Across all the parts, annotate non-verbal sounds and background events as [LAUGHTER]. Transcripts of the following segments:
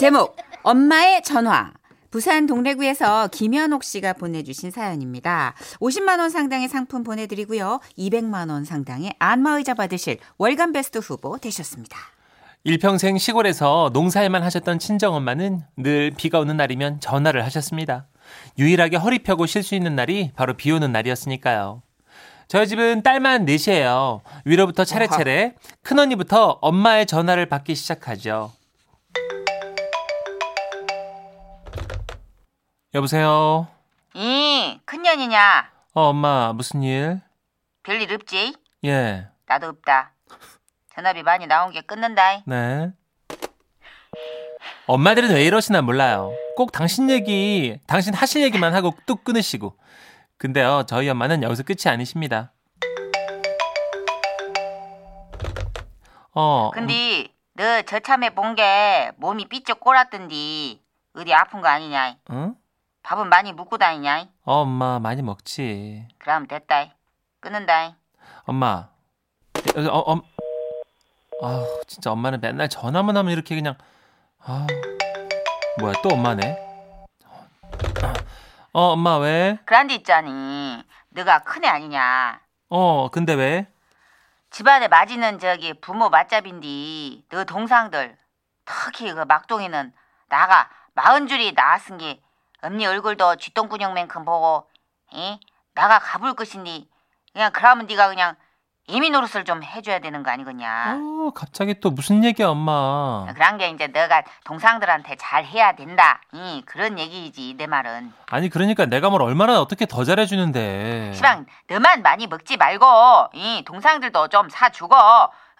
제목 엄마의 전화. 부산 동래구에서 김현옥 씨가 보내주신 사연입니다. 50만 원 상당의 상품 보내드리고요. 200만 원 상당의 안마의자 받으실 월간 베스트 후보 되셨습니다. 일평생 시골에서 농사일만 하셨던 친정엄마는 늘 비가 오는 날이면 전화를 하셨습니다. 유일하게 허리 펴고 쉴 수 있는 날이 바로 비 오는 날이었으니까요. 저희 집은 딸만 넷이에요. 위로부터 차례차례 큰언니부터 엄마의 전화를 받기 시작하죠. 여보세요. 이 큰년이냐? 어, 엄마 무슨 일? 별일 없지? 예. 나도 없다. 전화비 많이 나온 게 끊는다. 네. 엄마들은 왜 이러시나 몰라요. 꼭 당신 얘기, 당신 하실 얘기만 하고 뚝 끊으시고. 근데요, 저희 엄마는 여기서 끝이 아니십니다. 어. 근데 너 저참에 본 게 몸이 삐쩍 꼬랐던디 어디 아픈 거 아니냐? 응? 밥은 많이 묵고 다니냐? 어, 엄마 많이 먹지. 그럼 됐다. 끊는다. 엄마. 어, 어, 엄. 아, 진짜 엄마는 맨날 전화만 하면 이렇게 그냥 아. 뭐야, 또 엄마네. 어, 엄마 왜? 그란데 있자니 너가 큰 애 아니냐? 어, 근데 왜? 집안에 맞이는 저기 부모 맞잡인디 너 동상들 특히 그 막둥이는 나가 마흔 줄이 나왔은 게 언니 얼굴도 쥐똥구녕만큼 보고 이 나가 가볼 것이니 그냥 그러면 네가 그냥 이미 노릇을 좀 해줘야 되는 거 아니겠냐 어, 갑자기 또 무슨 얘기야, 엄마. 그런 게 이제 너가 동상들한테 잘 해야 된다 이 그런 얘기이지 내 말은 아니, 그러니까 내가 뭘 얼마나 어떻게 더 잘해주는데. 시방 너만 많이 먹지 말고 이 동상들도 좀 사주고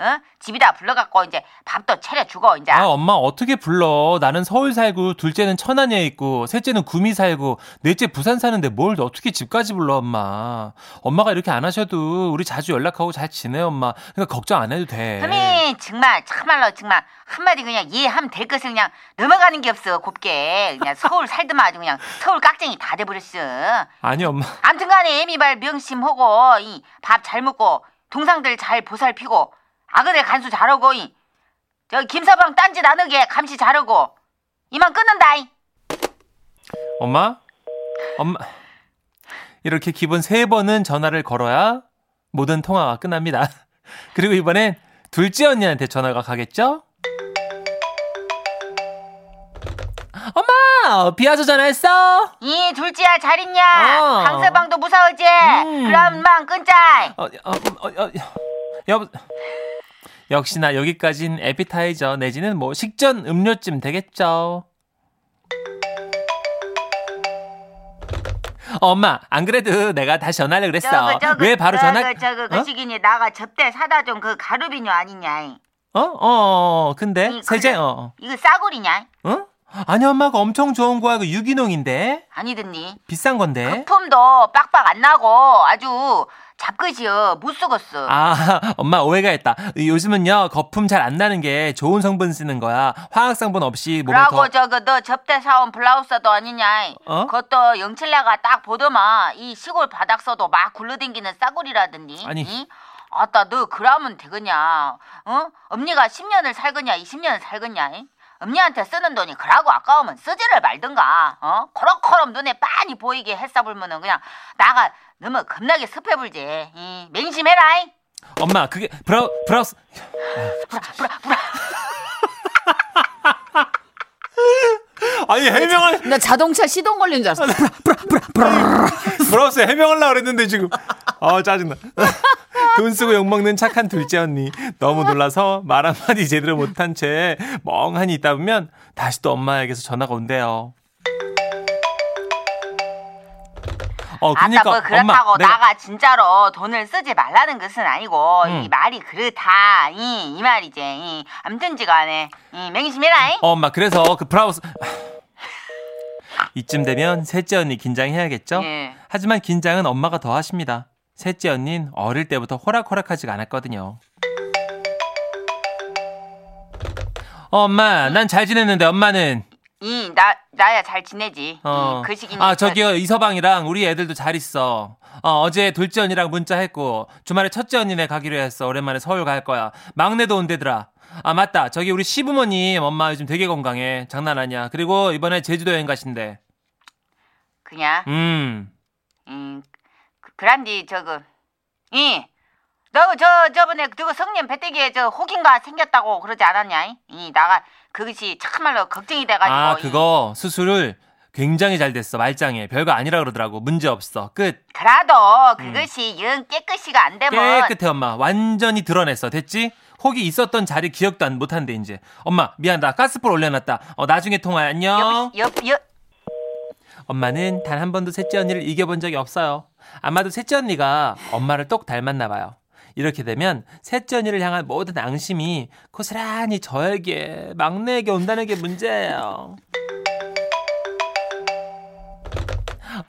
어? 집에다 불러갖고 이제 밥도 차려주고 이제 아, 엄마 어떻게 불러? 나는 서울 살고, 둘째는 천안에 있고, 셋째는 구미 살고, 넷째 부산 사는데 뭘 어떻게 집까지 불러, 엄마. 엄마가 이렇게 안 하셔도 우리 자주 연락하고 잘 지내요, 엄마. 그러니까 걱정 안 해도 돼. 흠이 정말 참말로 정말 한마디 그냥 이해하면 될 것을 그냥 넘어가는 게 없어 곱게 그냥 서울 살더만 아주 그냥 서울 깍쟁이 다 돼버렸어 아니, 엄마. 암튼간에 애미발 명심하고 이 밥 잘 먹고 동상들 잘 보살피고 아그네 간수 잘하고 이 저 김서방 딴짓 안 하게 감시 잘하고 이만 끊는다 이. 엄마? 엄마. 이렇게 기본 세 번은 전화를 걸어야 모든 통화가 끝납니다. [LAUGHS] 그리고 이번엔 둘째 언니한테 전화가 가겠죠? 엄마! 비 와서 전화했어? 이 둘째야 잘 있냐 어. 강서방도 무사하지 음. 그럼만 끊자 어, 어, 어, 어, 여보. 역시나 여기까진 에피타이저 내지는 뭐 식전 음료쯤 되겠죠. 어, 엄마, 안 그래도 내가 다시 전화하려고 그랬어. 저거, 저거, 왜 바로 전화? 저거 저거 그 어? 시기니 나가 접대 사다 준 그 가루비뇨 아니냐 이. 어? 어, 어, 근데 이, 세제. 어. 이거 싸구리냐 어? 아니 엄마가 엄청 좋은 거야. 그 유기농인데. 아니든니 비싼 건데. 거품도 빡빡 안 나고 아주 잡끝이여 못 쓰겠어 아, [LAUGHS] 엄마 오해가 있다. 요즘은요, 거품 잘 안 나는 게 좋은 성분 쓰는 거야. 화학 성분 없이 몸에 그러고 더 저거 너 접대 사온 블라우스도 아니냐 어? 그것도 영칠내가 딱 보더만 이 시골 바닥서도 막 굴러댕기는 싸구리라더니 아니. 이? 아따 너 그러면 되겠냐 어? 엄니가 10년을 살겠냐 20년을 살겠냐 이? 엄니한테 쓰는 돈이 그러고 아까우면 쓰지를 말든가 어? 코럭코럭 눈에 빤히 보이게 했사불면은 그냥 나가 너무 겁나게 습해불지 이, 맹심해라 이. 엄마 그게 브라우 브라우스 아니 해명을 나 자동차 시동 걸린 줄 알았어. [LAUGHS] 브라우스 해명하려고 그랬는데 지금 아 짜증나 돈 쓰고 욕먹는 착한 둘째 언니 너무 놀라서 말 한마디 제대로 못한 채 멍하니 있다 보면 다시 또 엄마에게서 전화가 온대요 어 아따 그러니까 뭐 그렇다고 엄마 내가 나가 진짜로 돈을 쓰지 말라는 것은 아니고 음. 이 말이 그렇다 이, 이 말이지 이, 암튼지간에 이 맹심해라 이. 어, 엄마 그래서 그 브라우스 [SIGHS] 이쯤 되면 셋째 언니 긴장해야겠죠? 예. 하지만 긴장은 엄마가 더 하십니다. 셋째 언니는 어릴 때부터 호락호락하지가 않았거든요. 어, 엄마, 난 잘 지냈는데 엄마는 이 나 나야 잘 지내지 어. 이, 그 시기니 아, 저기요, 이서방이랑 우리 애들도 잘 있어. 어, 어제 둘째 언니랑 문자 했고, 주말에 첫째 언니네 가기로 했어. 오랜만에 서울 갈 거야. 막내도 온대더라. 아, 맞다. 저기 우리 시부모님 엄마 요즘 되게 건강해. 장난 아니야. 그리고 이번에 제주도 여행 가신대. 그냥 음. 음, 그- 그란디 저거 이 너 저 저번에 그거 성년 배때기에 저 혹인가 생겼다고 그러지 않았냐? 이 나가 그것이 참말로 걱정이 돼가지고 아, 이, 그거 수술을 굉장히 잘 됐어. 말짱해. 별거 아니라 그러더라고. 문제 없어. 끝. 그래도 그것이 영 깨끗이가 안 되면 음. 깨끗해, 엄마. 완전히 드러냈어. 됐지? 혹이 있었던 자리 기억도 안 못한대, 이제. 엄마, 미안하다. 가스불 올려놨다. 어, 나중에 통화, 안녕. 옆옆옆 엄마는 단 한 번도 셋째 언니를 이겨본 적이 없어요. 아마도 셋째 언니가 엄마를 똑 닮았나 봐요. 이렇게 되면 셋째 언니를 향한 모든 앙심이 고스란히 저에게 막내에게 온다는 게 문제예요.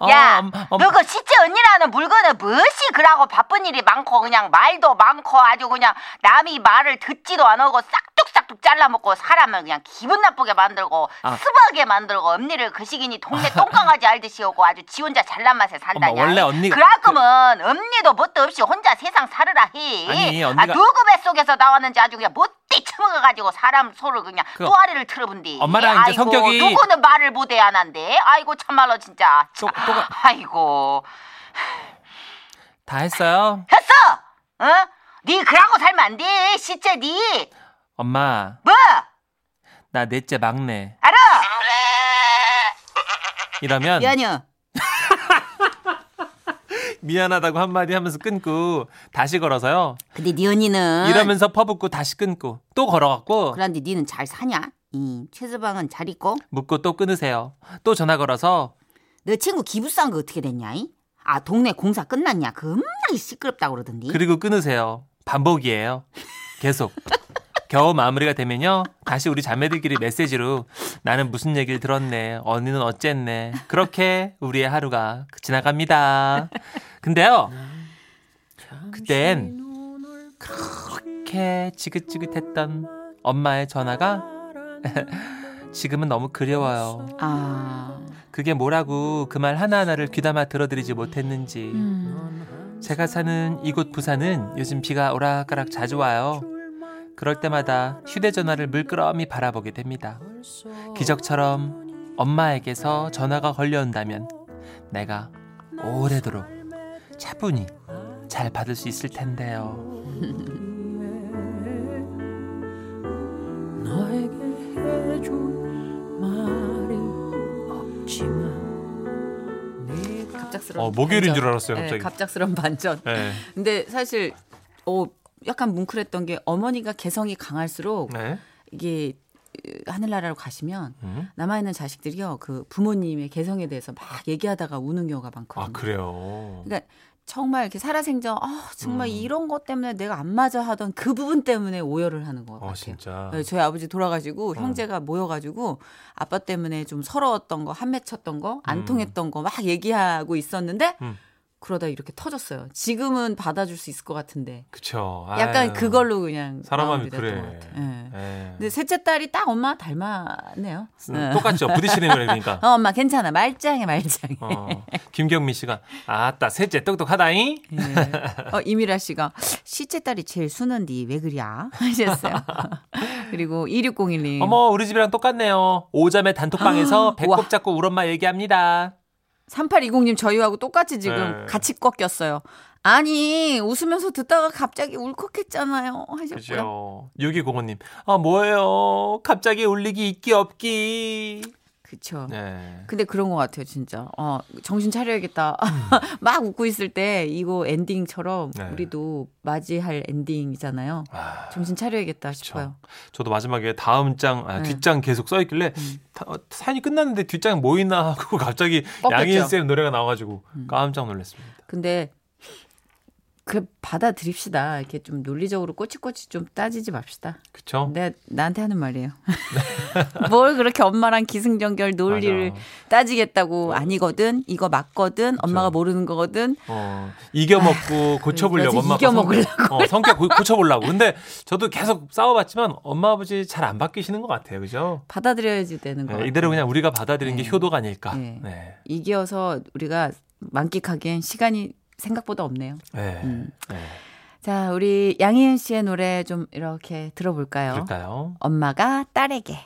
야, 엄- 엄- 너그 시체 언니라는 물건은 무엇이 그라고 바쁜 일이 많고 그냥 말도 많고 아주 그냥 남이 말을 듣지도 안 하고 싹둑싹둑 잘라먹고 사람을 그냥 기분 나쁘게 만들고 아. 습하게 만들고 언니를 그 시기니 동네 [LAUGHS] 똥강아지 알듯이 오고 아주 지 혼자 잘난 맛에 산다냐. 엄마, 원래 언니가- 그라그면 언니도 뭣도 없이 혼자 세상 살으라 해. 아니, 아, 언니가- 누구 뱃속에서 나왔는지 아주 그냥 못 돼 처먹어가지고 사람 소를 그냥 그- 또아리를 틀어본디. 엄마랑 이제 아이고, 성격이- 누구는 말을 못해 안 한대. 아이고 참말로 진짜. 또- 또가- 아이고 다 했어요? 했어. 어? 네 그러고 살면 안 돼. 시체 네. 엄마, 뭐? 나 넷째 막내. 알아? 이러면 미안해요. 미안하다고 한마디 하면서 끊고 다시 걸어서요. 근데 네 언니는 이러면서 퍼붓고 다시 끊고 또 걸어갖고 그런데 니는 잘 사냐? 이 최서방은 잘 있고 묻고 또 끊으세요. 또 전화 걸어서 너 친구 기부싼 거 어떻게 됐냐? 이? 아 동네 공사 끝났냐? 겁나 시끄럽다고 그러던데. 그리고 끊으세요. 반복이에요. 계속. 겨우 마무리가 되면요. 다시 우리 자매들끼리 메시지로 나는 무슨 얘기를 들었네. 언니는 어쨌네. 그렇게 우리의 하루가 지나갑니다. 근데요. 그땐 그렇게 지긋지긋했던 엄마의 전화가 [LAUGHS] 지금은 너무 그리워요. 아, 그게 뭐라고 그 말 하나하나를 귀담아 들어드리지 못했는지. 음, 제가 사는 이곳 부산은 요즘 비가 오락가락 자주 와요. 그럴 때마다 휴대전화를 물끄러미 바라보게 됩니다. 기적처럼 엄마에게서 전화가 걸려온다면 내가 오래도록 차분히 잘 받을 수 있을 텐데요. [LAUGHS] 너에게 해줄 말이 없지만 네가 갑작스러운. 어, 목요일인 반전. 줄 알았어요, 네, 갑자기. 갑작스러운 반전. 네. [LAUGHS] 근데 사실 어 약간 뭉클했던 게 어머니가 개성이 강할수록 네. 이게 으, 하늘나라로 가시면 음. 남아 있는 자식들이요 그 부모님의 개성에 대해서 막 얘기하다가 우는 경우가 많거든요. 아 그래요. 그러니까 정말 이렇게 살아생전 아 정말 음. 이런 것 때문에 내가 안 맞아 하던 그 부분 때문에 오열을 하는 것어 같아요. 진짜. 네, 저희 아버지 돌아가시고 어. 형제가 모여가지고 아빠 때문에 좀 서러웠던 거, 한 맺혔던 거, 안 음. 통했던 거 막 얘기하고 있었는데 음. 그러다 이렇게 터졌어요. 지금은 받아줄 수 있을 것 같은데 그쵸. 약간 아유. 그걸로 그냥 마무리됐던 그래. 것 같아요. 예. 예. 근데 셋째 딸이 딱 엄마 닮았네요. 음, 예. 똑같죠. 부딪히는 거래 그러니까. [LAUGHS] 어, 엄마 괜찮아 말짱해 말짱해. 어, 김경미 씨가 아따 셋째 똑똑하다잉. 예. 어, 이미라 씨가 시째 딸이 제일 순한디 왜 그랴 [LAUGHS] 하셨어요. 그리고 2601님. 어머 우리 집이랑 똑같네요. 오자매 단톡방에서 [GASPS] 배꼽. 잡고 우리 엄마 얘기합니다. 3820님 저희하고 똑같이 지금 네. 같이 꺾였어요. 아니 웃으면서 듣다가 갑자기 울컥했잖아요 하셨고요. 그죠. 6205님 아 뭐예요. 갑자기 울리기 있기 없기. 그쵸. 네. 근데 그런 것 같아요 진짜. 어 정신 차려야겠다. [LAUGHS] 막 웃고 있을 때 이거 엔딩처럼 네. 우리도 맞이할 엔딩이잖아요. 아, 정신 차려야겠다 싶어요. 저도 마지막에 다음 장, 아, 네. 뒷장 계속 써 있길래 다- 어, 사연이 끝났는데 뒷장 뭐 있나 하고 [LAUGHS] 갑자기. 양희은 쌤 노래가 나와가지고 음. 깜짝 놀랐습니다. 근데 그 받아들입시다. 이렇게 좀 논리적으로 꼬치꼬치 좀 따지지 맙시다. 그쵸? 내가 나한테 하는 말이에요. [LAUGHS] 뭘 그렇게 엄마랑 기승전결 논리를 맞아. 따지겠다고 아니거든. 이거 맞거든. 엄마가 모르는 거거든. 어, 이겨 먹고 고쳐 보려고 그래서 엄마 아빠 이겨 먹으려고. 성격, 어, 성격 고, 고쳐 보려고. 근데 저도 계속 싸워 봤지만 엄마 아버지 잘 안 바뀌시는 것 같아요. 그죠? 받아들여야지 되는 거. 네. 이대로 그냥 우리가 받아들이는 네. 게 효도가 아닐까. 네. 네. 이겨서 우리가 만끽하기엔 시간이 생각보다 없네요. 네. 음. 네. 자, 우리 양희은 씨의 노래 좀 이렇게 들어볼까요? 그럴까요? 엄마가 딸에게.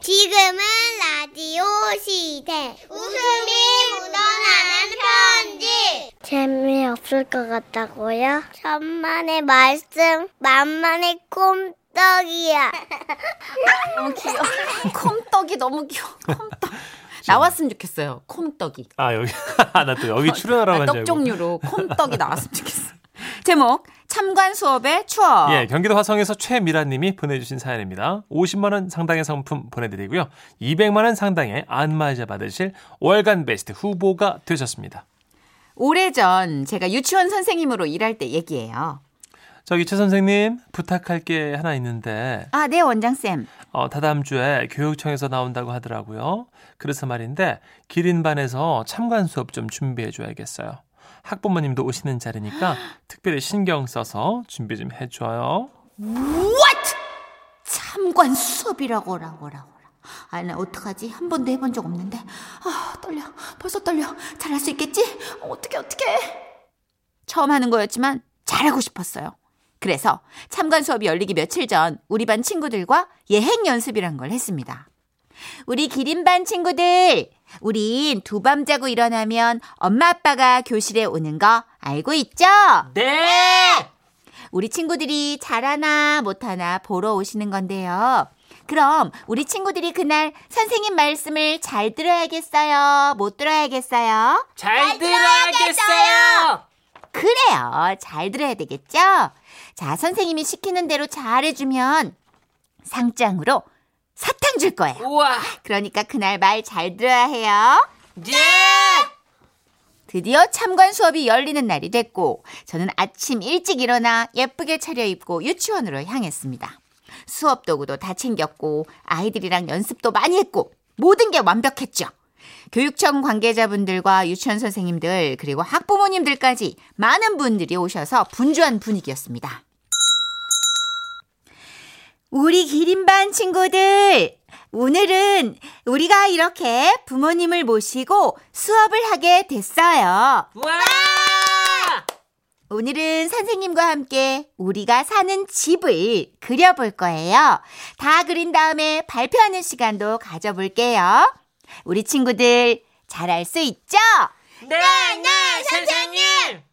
지금은 라디오 시대. 웃음이 묻어나는 편지. 재미없을 것 같다고요? 천만의 말씀, 만만의 꼼떡이야. [LAUGHS] 너무 귀여워. [LAUGHS] 콤떡이 너무 귀여워. 콤떡. 나왔으면 좋겠어요. 콤떡이. 아 여기 [LAUGHS] 나 또 여기 출연하라고 아, 알고. 종류로 콤떡이 나왔으면 좋겠어. 제목 참관 수업의 추억. 예, 경기도 화성에서 최미라님이 보내주신 사연입니다. 50만 원 상당의 상품 보내드리고요. 200만 원 상당의 안마의자 받으실 월간 베스트 후보가 되셨습니다. 오래전 제가 유치원 선생님으로 일할 때 얘기예요. 저기 최 선생님 부탁할 게 하나 있는데 아, 네 원장 쌤. 어, 다다음 주에 교육청에서 나온다고 하더라고요. 그래서 말인데 기린반에서 참관 수업 좀 준비해 줘야겠어요. 학부모님도 오시는 자리니까 특별히 신경 써서 준비 좀 해줘요. What? 참관 수업이라고 라고라고. 아, 나 어떡하지? 한 번도 해본 적 없는데. 아, 떨려. 벌써 떨려. 잘할 수 있겠지? 어떻게 어떻게? 처음 하는 거였지만 잘하고 싶었어요. 그래서 참관 수업이 열리기 며칠 전 우리 반 친구들과 예행 연습이란 걸 했습니다. 우리 기린반 친구들, 우린 두밤 자고 일어나면 엄마 아빠가 교실에 오는 거 알고 있죠? 네! 우리 친구들이 잘하나 못하나 보러 오시는 건데요. 그럼 우리 친구들이 그날 선생님 말씀을 잘 들어야겠어요? 못 들어야겠어요? 잘 들어야겠어요! 그래요. 잘 들어야 되겠죠? 자, 선생님이 시키는 대로 잘해주면 상장으로 사탕 줄 거예요. 우와! 그러니까 그날 말 잘 들어야 해요. 예! 드디어 참관 수업이 열리는 날이 됐고 저는 아침 일찍 일어나 예쁘게 차려입고 유치원으로 향했습니다. 수업 도구도 다 챙겼고 아이들이랑 연습도 많이 했고 모든 게 완벽했죠. 교육청 관계자분들과 유치원 선생님들 그리고 학부모님들까지 많은 분들이 오셔서 분주한 분위기였습니다. 우리 기린반 친구들, 오늘은 우리가 이렇게 부모님을 모시고 수업을 하게 됐어요. 와! 오늘은 선생님과 함께 우리가 사는 집을 그려볼 거예요. 다 그린 다음에 발표하는 시간도 가져볼게요. 우리 친구들 잘할 수 있죠? 네, 네, 선생님!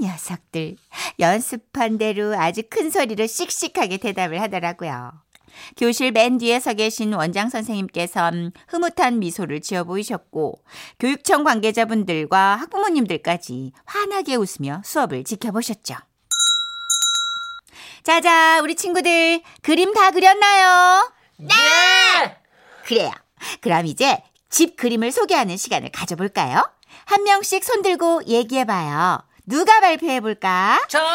녀석들 연습한 대로 아주 큰 소리로 씩씩하게 대답을 하더라고요. 교실 맨 뒤에 서 계신 원장 선생님께선 흐뭇한 미소를 지어 보이셨고 교육청 관계자분들과 학부모님들까지 환하게 웃으며 수업을 지켜보셨죠. 자자, 우리 친구들 그림 다 그렸나요? 네! 그래요. 그럼 이제 집 그림을 소개하는 시간을 가져볼까요? 한 명씩 손 들고 얘기해 봐요. 누가 발표해 볼까? 저요!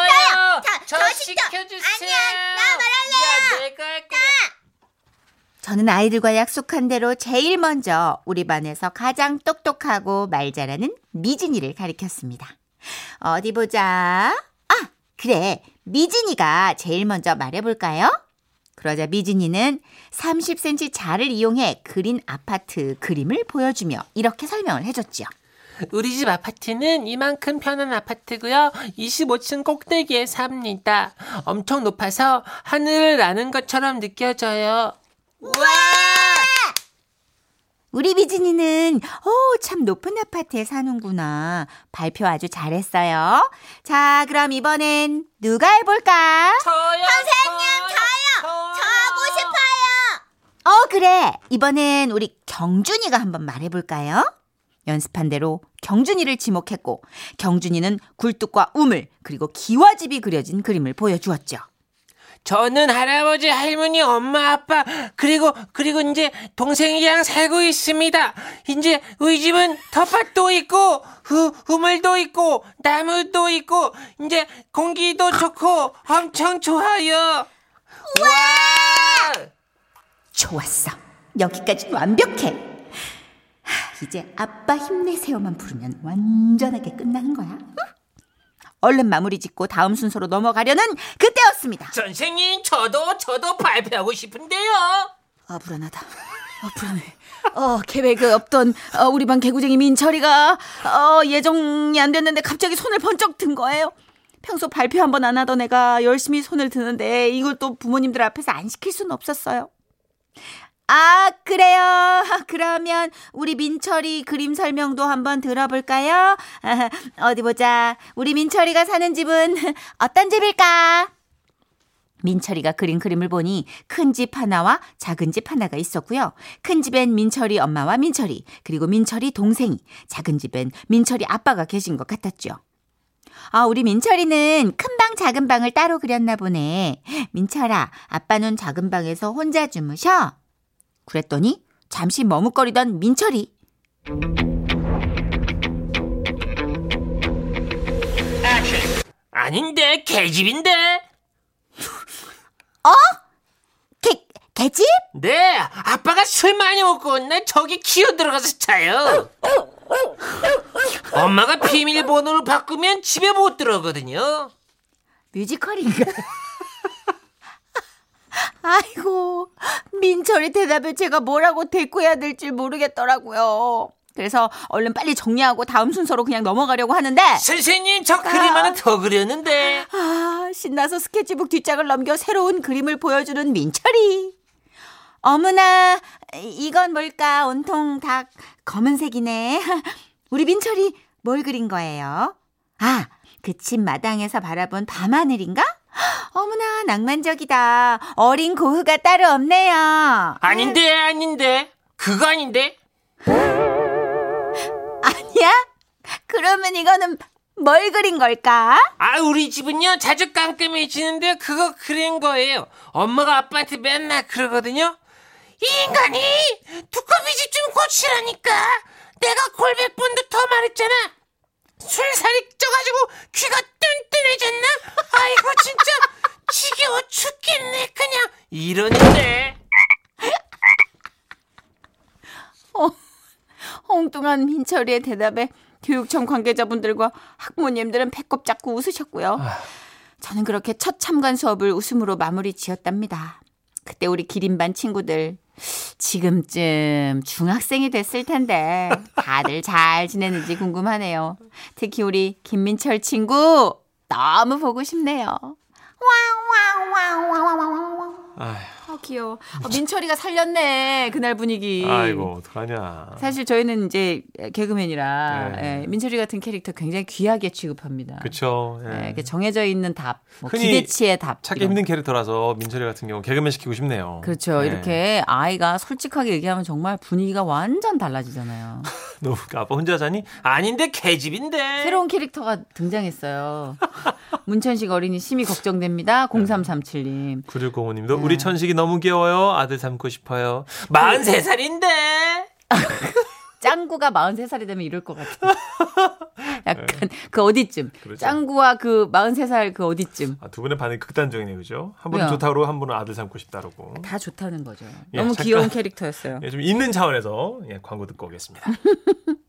저, 저 시켜 주세요. 아니야, 나 말할래요! 야, 내가 할 거야. 저는 아이들과 약속한 대로 제일 먼저 우리 반에서 가장 똑똑하고 말 잘하는 미진이를 가리켰습니다. 어디 보자. 아, 그래. 미진이가 제일 먼저 말해볼까요? 그러자 미진이는 30cm 자를 이용해 그린 아파트 그림을 보여주며 이렇게 설명을 해줬죠. 우리 집 아파트는 이만큼 편한 아파트고요. 25층 꼭대기에 삽니다. 엄청 높아서 하늘을 나는 것처럼 느껴져요. 우리 미진이는 오, 참 높은 아파트에 사는구나. 발표 아주 잘했어요. 자, 그럼 이번엔 누가 해볼까? 저요. 선생님, 저요. 저 하고 싶어요. 어, 그래. 이번엔 우리 경준이가 한번 말해볼까요? 연습한 대로 경준이를 지목했고, 경준이는 굴뚝과 우물, 그리고 기와집이 그려진 그림을 보여주었죠. 저는 할아버지, 할머니, 엄마, 아빠, 그리고, 그리고 이제 동생이랑 살고 있습니다. 이제 우리 집은 텃밭도 있고, 후, 우물도 있고, 나무도 있고, 이제 공기도 좋고, 엄청 좋아요. 와! 좋았어. 여기까지는 완벽해. 하, 이제 아빠 힘내세요만 부르면 완전하게 끝나는 거야. 응? 얼른 마무리 짓고 다음 순서로 넘어가려는 그때였습니다. 선생님, 저도, 저도 발표하고 싶은데요. 아 불안하다. 아 불안해. 어 계획에 없던 어, 우리 반 개구쟁이 민철이가 어, 예정이 안 됐는데 갑자기 손을 번쩍 든 거예요. 평소 발표 한 번 안 하던 애가 열심히 손을 드는데 이걸 또 부모님들 앞에서 안 시킬 수는 없었어요. 아, 그래요. [LAUGHS] 그러면 우리 민철이 그림 설명도 한번 들어볼까요? [LAUGHS] 어디 보자. 우리 민철이가 사는 집은 [LAUGHS] 어떤 집일까? 민철이가 그린 그림을 보니 큰 집 하나와 작은 집 하나가 있었고요. 큰 집엔 민철이 엄마와 민철이, 그리고 민철이 동생이, 작은 집엔 민철이 아빠가 계신 것 같았죠. 아, 우리 민철이는 큰 방, 작은 방을 따로 그렸나 보네. 민철아, 아빠는 작은 방에서 혼자 주무셔. 그랬더니 잠시 머뭇거리던 민철이. 아닌데 개집인데 개, 개집? 네 아빠가 술 많이 먹고 나 저기 기어 들어가서 자요 엄마가 비밀번호를 바꾸면 집에 못 들어오거든요 뮤지컬인가? 아이고, 민철이 대답을 제가 뭐라고 대꾸해야 될지 모르겠더라고요. 그래서 얼른 빨리 정리하고 다음 순서로 그냥 넘어가려고 하는데, 선생님 저 그림 하나 더 그렸는데 아, 신나서 스케치북 뒷장을 넘겨 새로운 그림을 보여주는 민철이. 어머나, 이건 뭘까? 온통 다 검은색이네. [LAUGHS] 우리 민철이 뭘 그린 거예요? 아, 그 집 마당에서 바라본 밤하늘인가? 어머나, 낭만적이다. 어린 고흐가 따로 없네요. 아닌데 아닌데 그거 아닌데 아니야? 그러면 이거는 뭘 그린 걸까? 아 우리 집은요 자주 깜깜해지는데 그거 그린 거예요 엄마가 아빠한테 맨날 그러거든요 이 인간이 두꺼비 집 좀 고치라니까 내가 골백번도 더 말했잖아 술살이 쪄가지고 귀가 뚠뚠해졌나? 아이고 진짜. 지겨워 죽겠네 그냥. 이러는데. 엉뚱한 민철이의 대답에 교육청 관계자분들과 학부모님들은 배꼽 잡고 웃으셨고요. 저는 그렇게 첫 참관 수업을 웃음으로 마무리 지었답니다. 그때 우리 기린반 친구들 지금쯤 중학생이 됐을 텐데 다들 잘 지내는지 궁금하네요. 특히 우리 김민철 친구 너무 보고 싶네요. 아 귀여워. 아, 민철이가 살렸네 그날 분위기. 아이고 어떡하냐. 사실 저희는 이제 개그맨이라 네. 예, 민철이 같은 캐릭터 굉장히 귀하게 취급합니다. 그쵸. 예. 예, 정해져 있는 답, 뭐 기대치의 답. 찾기 이런. 힘든 캐릭터라서 민철이 같은 경우 개그맨 시키고 싶네요. 그렇죠. 예. 이렇게 아이가 솔직하게 얘기하면 정말 분위기가 완전 달라지잖아요. [LAUGHS] 너무 아빠 혼자 자니? 아닌데 개집인데 새로운 캐릭터가 등장했어요. [LAUGHS] 문천식 어린이 심히 걱정됩니다. 0337님. 9605님도 네. 우리 천식이 너무 귀여워요. 아들 삼고 싶어요. 43살인데 [LAUGHS] 짱구가 43살이 되면 이럴 것 같아. [LAUGHS] 약간 그 어디쯤. 네. 그렇죠. 짱구와 그 43살 그 어디쯤. 아, 두 분의 반응이 극단적이네요, 그죠? 한 분은? 좋다고 한 분은 아들 삼고 싶다고. 다 좋다는 거죠. 예, 너무 잠깐. 귀여운 캐릭터였어요. 예, 좀 있는 차원에서 예, 광고 듣고 오겠습니다. [LAUGHS]